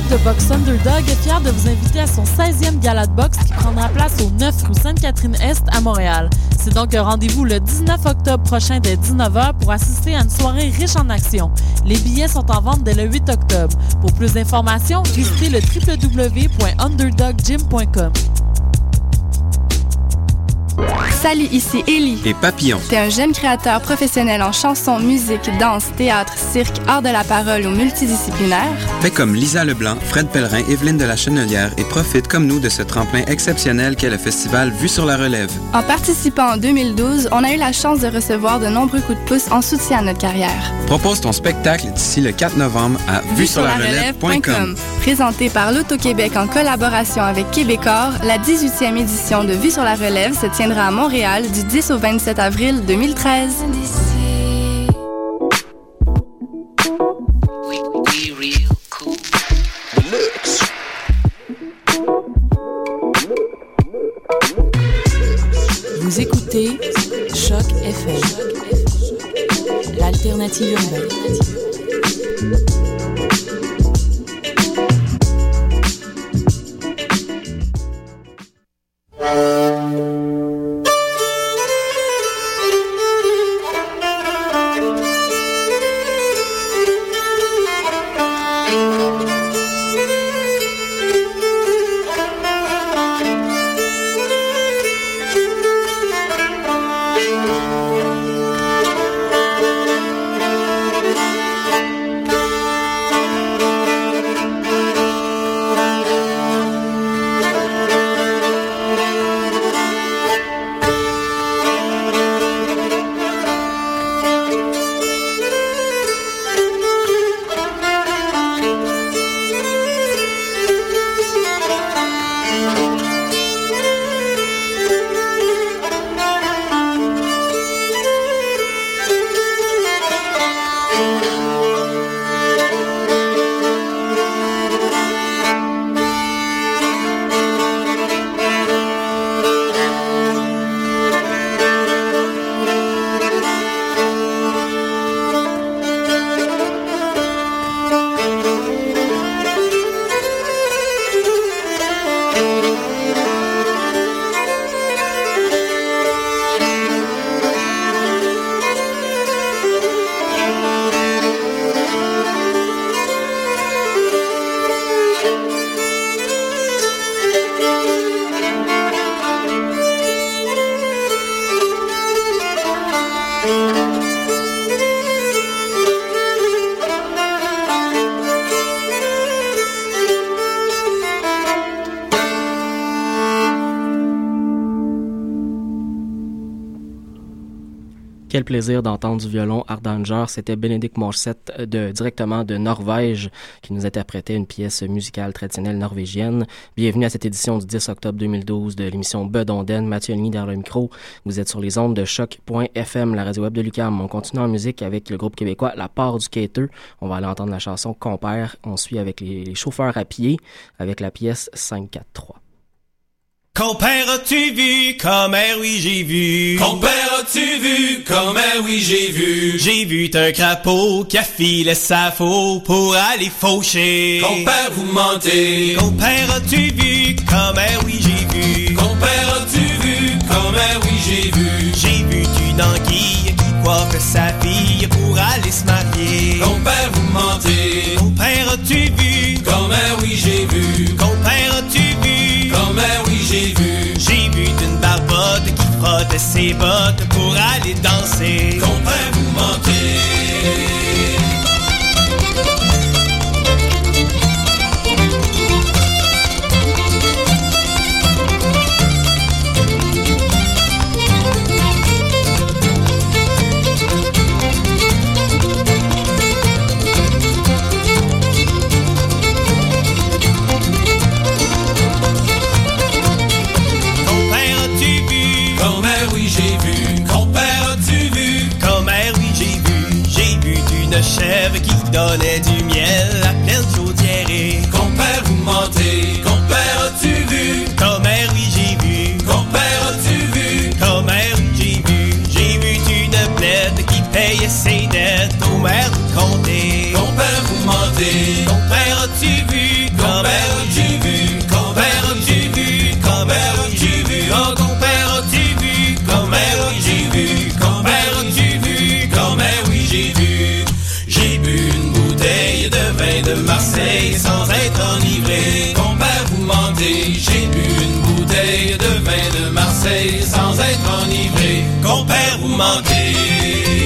L'équipe de boxe Underdog est fière de vous inviter à son 16e gala de boxe qui prendra place au 9 rue Sainte-Catherine-Est à Montréal. C'est donc un rendez-vous le 19 octobre prochain dès 19h pour assister à une soirée riche en action. Les billets sont en vente dès le 8 octobre. Pour plus d'informations, visitez le www.underdoggym.com. Salut, ici Ellie. Et Papillon. T'es un jeune créateur professionnel en chanson, musique, danse, théâtre, cirque, art de la parole ou multidisciplinaire? Fais comme Lisa Leblanc, Fred Pellerin, Evelyne de la Chenelière et profite comme nous de ce tremplin exceptionnel qu'est le festival Vue sur la Relève. En participant en 2012, on a eu la chance de recevoir de nombreux coups de pouce en soutien à notre carrière. Propose ton spectacle d'ici le 4 novembre à vue sur la relève.com. Présenté par l'Auto-Québec en collaboration avec Québecor, la 18e édition de Vue sur la Relève se à Montréal du 10 au 27 avril 2013. Plaisir d'entendre du violon Ardanger. C'était Bénédicte Morset de, directement de Norvège qui nous interprétait une pièce musicale traditionnelle norvégienne. Bienvenue à cette édition du 10 octobre 2012 de l'émission Bedonden. Mathieu Alny dans le micro. Vous êtes sur les ondes de choc.fm, la radio web de Lucam. On continue en musique avec le groupe québécois La Part du Cater. On va aller entendre la chanson Compère. On suit avec les chauffeurs à pied avec la pièce 543. Compère, as-tu vu comme oui j'ai vu? Compère, as-tu vu comme oui j'ai vu? J'ai vu un crapaud qui a filé sa faux pour aller faucher. Compère, vous mentez. Compère, as-tu vu comme oui j'ai vu? Compère, as-tu vu comme oui j'ai vu? J'ai vu une anguille qui coiffe sa fille pour aller se marier. Compère, vous mentez. Compère, as-tu vu comme oui j'ai vu frotte ses bottes pour aller danser. Compère, vous mentez done it. ọmọdé.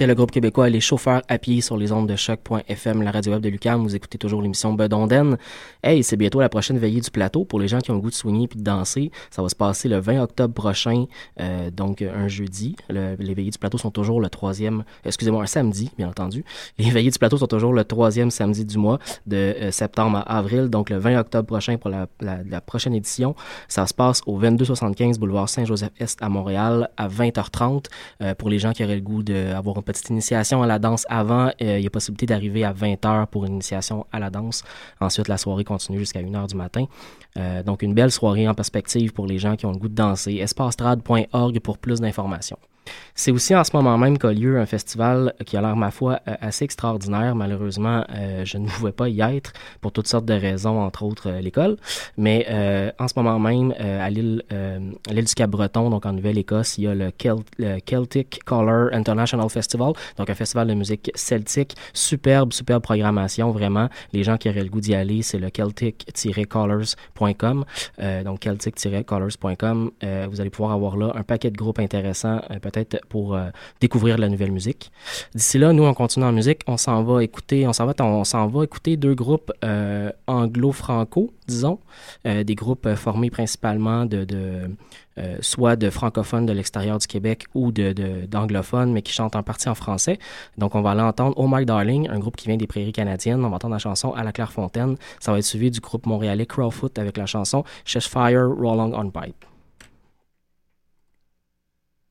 Compère, vous mentez. québécois les chauffeurs à pied sur les ondes de choc.fm, la radio web de Lucam. Vous écoutez toujours l'émission Bedonden. Hey, c'est bientôt la prochaine veillée du plateau pour les gens qui ont le goût de soigner puis de danser. Ça va se passer le 20 octobre prochain, euh, donc un jeudi. les veillées du plateau sont toujours le troisième, excusez-moi, un samedi, bien entendu. Les veillées du plateau sont toujours le troisième samedi du mois, de euh, septembre à avril, donc le 20 octobre prochain pour la, la, prochaine édition. Ça se passe au 2275 boulevard Saint-Joseph-Est à Montréal à 20h30. Euh, pour les gens qui auraient le goût d'avoir une petite initiation à la danse avant, euh, il y a possibilité d'arriver à 20h pour une initiation à la danse. Ensuite, la soirée continue jusqu'à 1h du matin. Euh, donc, une belle soirée en perspective pour les gens qui ont le goût de danser. espacetrad.org pour plus d'informations. C'est aussi en ce moment même qu'a lieu un festival qui a l'air, ma foi, euh, assez extraordinaire. Malheureusement, euh, je ne pouvais pas y être pour toutes sortes de raisons, entre autres euh, l'école. Mais en ce moment même, à l'île du Cap-Breton, donc en Nouvelle-Écosse, il y a le, Celtic Color International Festival, donc un festival de musique celtique. Superbe, superbe programmation, vraiment. Les gens qui auraient le goût d'y aller, c'est le celtic-colors.com. donc celtic-colors.com. vous allez pouvoir avoir là un paquet de groupes intéressants, peut-être pour euh, découvrir de la nouvelle musique. D'ici là, nous, on continue en musique. On s'en va écouter, on s'en va, on s'en va écouter deux groupes euh, anglo-franco, disons, euh, des groupes formés principalement de, de soit de francophones de l'extérieur du Québec ou de, d'anglophones, mais qui chantent en partie en français. Donc, on va aller entendre Oh My Darling, un groupe qui vient des prairies canadiennes. On va entendre la chanson À la Clairefontaine. Ça va être suivi du groupe montréalais Crowfoot avec la chanson Cheshire Rolling on Pipe.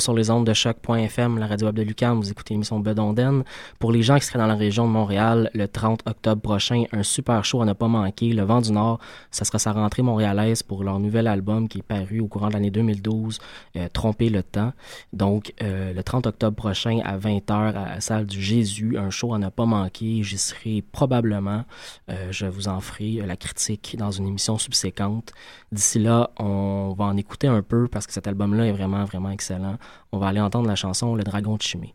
sur les ondes de choc.fm, la radio web de Lucan. Vous écoutez l'émission Bedonden. Pour les gens qui seraient dans la région de Montréal, le 30 octobre prochain, un super show à ne pas manquer. Le Vent du Nord, ça sera sa rentrée montréalaise pour leur nouvel album qui est paru au courant de l'année 2012, euh, Tromper le temps. Donc, euh, le 30 octobre prochain à 20h à la salle du Jésus, un show à ne pas manquer. J'y serai probablement. Euh, je vous en ferai la critique dans une émission subséquente. D'ici là, on va en écouter un peu parce que cet album-là est vraiment, vraiment excellent. On va aller entendre la chanson Le Dragon de Chimée.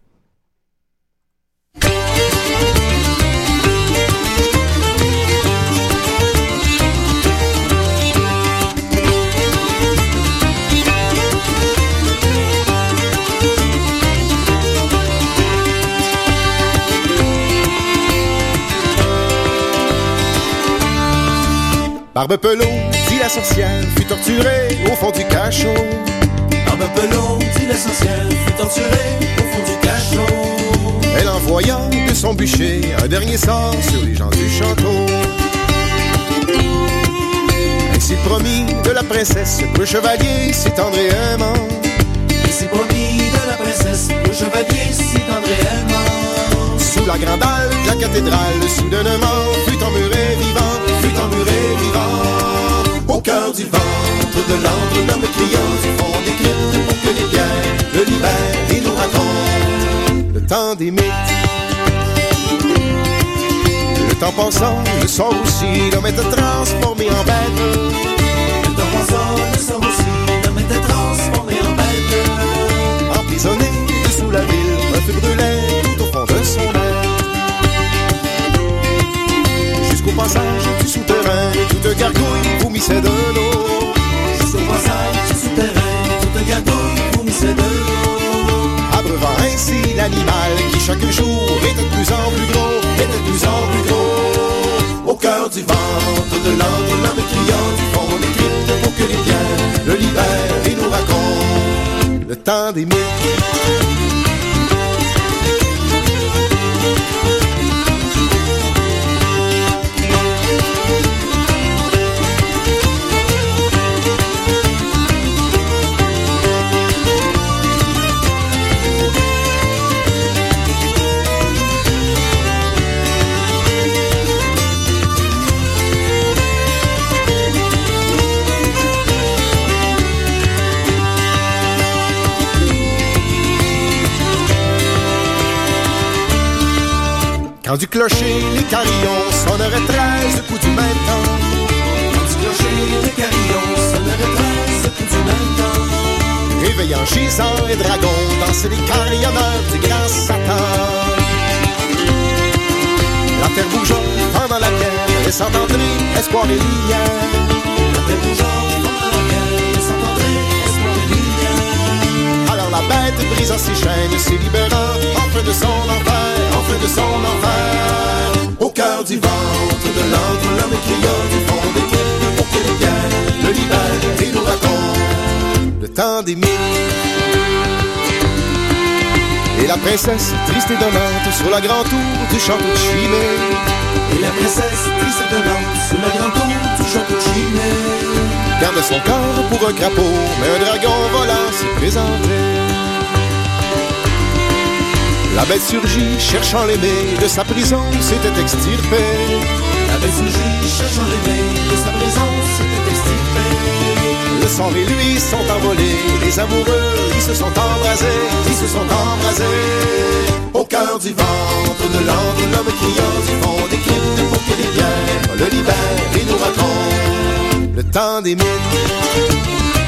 Barbe Pelot, dit la sorcière, fut torturée au fond du cachot. Barbe Pelot, dit sorcière, fut torturée au fond du cachot. Elle envoya de son bûcher un dernier sort sur les gens du château. Ainsi promis de la princesse, le chevalier et aimant. Ainsi promis de la princesse, le chevalier et aimant. Sous la de la cathédrale, soudainement fut emmuré vivant, fut emmuré vivant. Cœur du ventre de l'antre, l'homme criant du fond des cryptes pour que les pierres le libèrent et nous racontent le temps des mythes. Le temps passant, le sort aussi, l'homme était transformé en bête. Le temps passant, le sort aussi, toute gargouille vomissait de l'eau. Jusqu'au passage souterrain, toute gargouille vomissait de l'eau. Abreuvant ainsi l'animal qui chaque jour était de plus en plus gros, était de plus en plus gros. Au cœur du ventre de l'antre, l'homme criant du fond des cryptes pour que les biens le libèrent et nous racontent le temps des mythes. Quand du clocher, les carillons sonneraient treize coups du même temps. Quand du clocher, les carillons sonneraient treize coups du même temps. Éveillant gisants et dragons, dansaient les carillonneurs du grand Satan. La terre bougea pendant la guerre, laissant espoir et lumière. La terre bougea pendant la guerre, laissant entrer espoir et lumière. Alors la bête brisa ses chaînes, se libérant enfin de son enfer, Au cœur du ventre de l'antre, l'homme cria du fond des cryptes pour les pierres le libèrent et nous racontent le temps des mythes. Et la princesse, triste et donnante, sur la grande tour du château de. Et la princesse, triste et donnante, sur la grande tour du château de Chimay. Son corps pour un crapaud, mais un dragon volant s'y présentait. La bête surgit, cherchant l'aimé, de sa prison s'était extirpée. La bête surgit, cherchant l'aimé, de sa prison s'était extirpée. Le sang et lui sont envolés, les amoureux, ils se sont embrasés, ils se sont embrasés. Au cœur du ventre de l'antre, l'homme criant du fond des pour que les le libèrent et nous racontent le temps des mythes.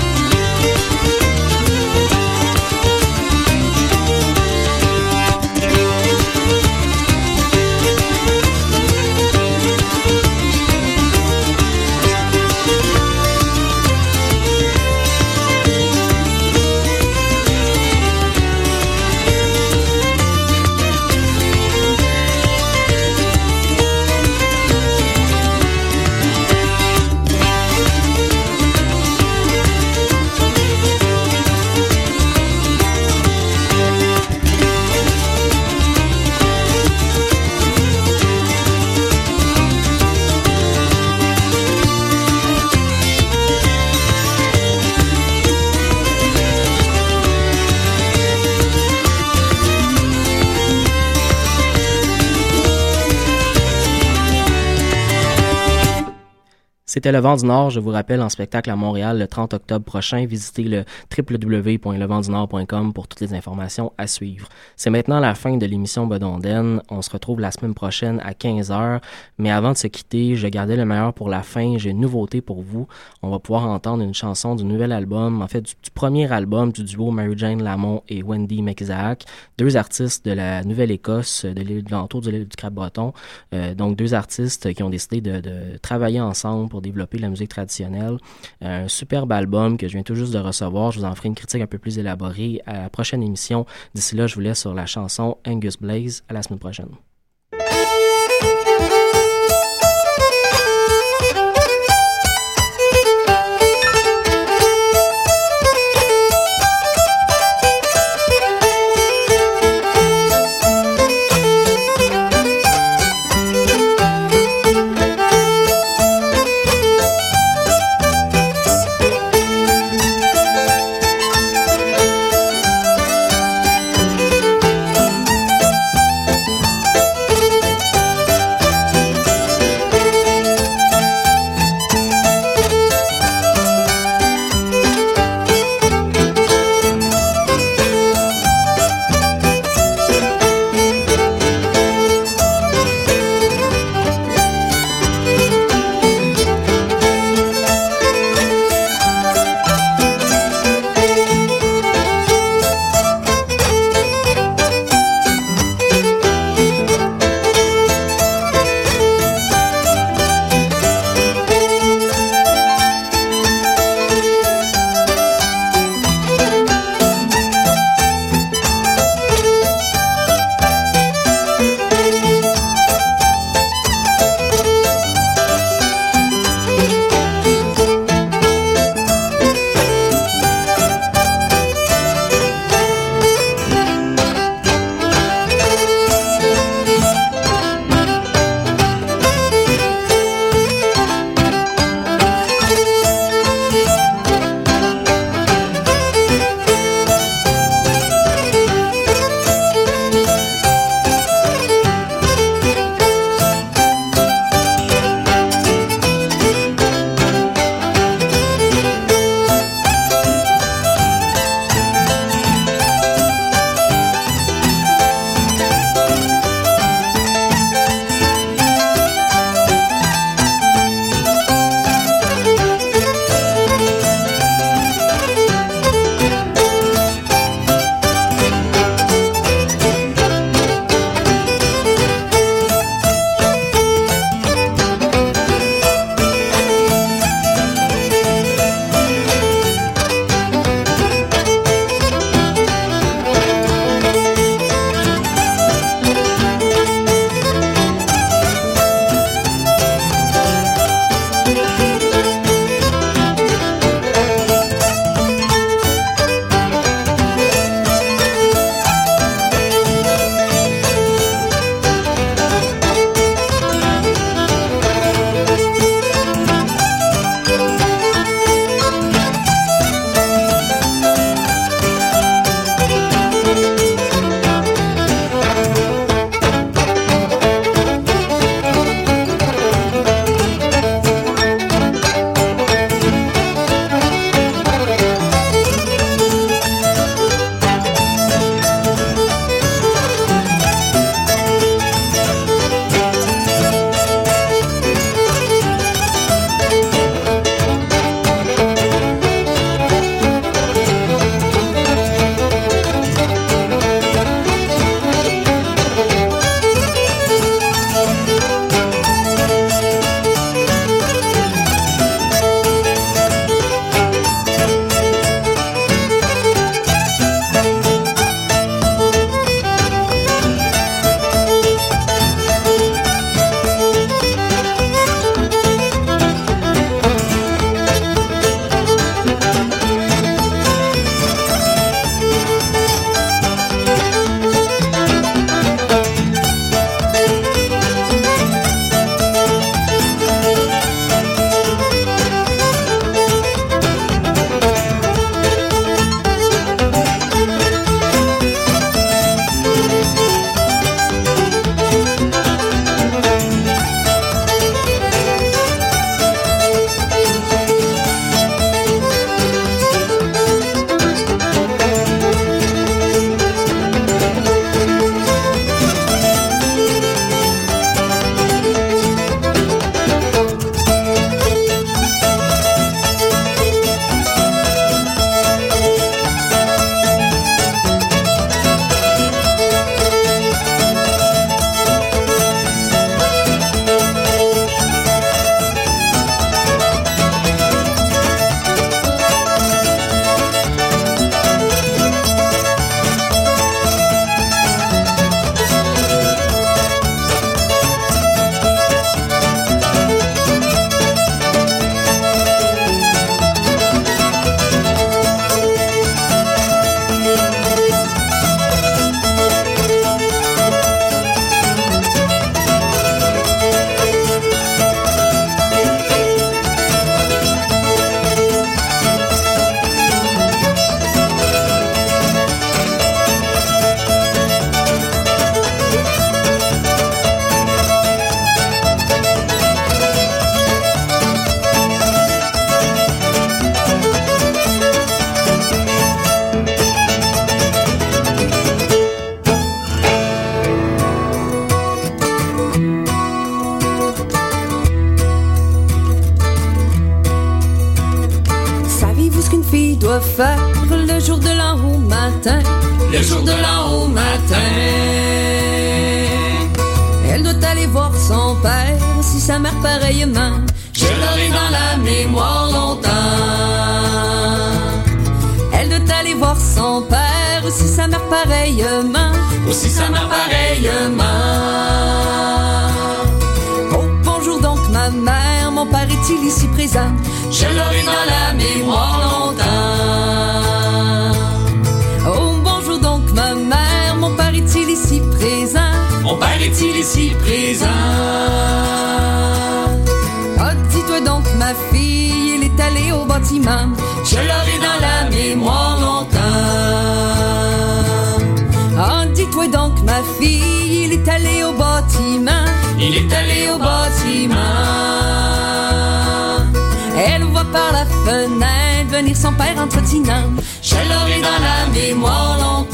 C'était Le Vent du Nord, je vous rappelle, en spectacle à Montréal le 30 octobre prochain. Visitez le www.leventdunord.com pour toutes les informations à suivre. C'est maintenant la fin de l'émission Bedonden. On se retrouve la semaine prochaine à 15h. Mais avant de se quitter, je gardais le meilleur pour la fin. J'ai une nouveauté pour vous. On va pouvoir entendre une chanson du nouvel album, en fait du, premier album du duo Mary-Jane Lamont et Wendy McZack, deux artistes de la Nouvelle-Écosse, de l'île de l'entour du Cap-Breton. Euh, donc deux artistes qui ont décidé de, travailler ensemble pour la musique traditionnelle. Un superbe album que je viens tout juste de recevoir. Je vous en ferai une critique un peu plus élaborée à la prochaine émission. D'ici là, je vous laisse sur la chanson Angus Blaze. À la semaine prochaine. Mère pareillement. Je l'aurai dans la mémoire longtemps. Elle doit aller voir son père, si sa mère pareillement. Aussi sa mère pareillement. Oh, bonjour donc ma mère, mon père est-il ici présent? Je l'aurai dans la mémoire longtemps. Oh, bonjour donc ma mère, mon père est-il ici présent? Mon père est-il ici présent? Bâtiment. Je l'aurai dans la mémoire longtemps. Oh, dis-toi donc ma fille, il est allé au bâtiment. Il est allé au bâtiment. Elle voit par la fenêtre venir son père entretinant. Je l'aurai dans la mémoire longtemps.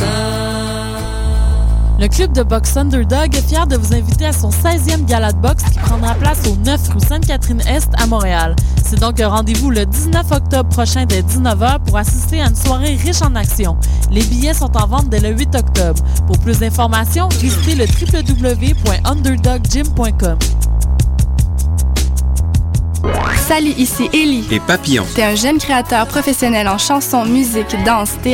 Le club de boxe Underdog est fier de vous inviter à son 16e gala de boxe qui prendra place au 9 rue Sainte-Catherine-Est à Montréal. C'est donc un rendez-vous le 19 octobre prochain dès 19h pour assister à une soirée riche en actions. Les billets sont en vente dès le 8 octobre. Pour plus d'informations, visitez le www.underdoggym.com. Salut, ici Ellie. Et Papillon. T'es un jeune créateur professionnel en chanson, musique, danse, théâtre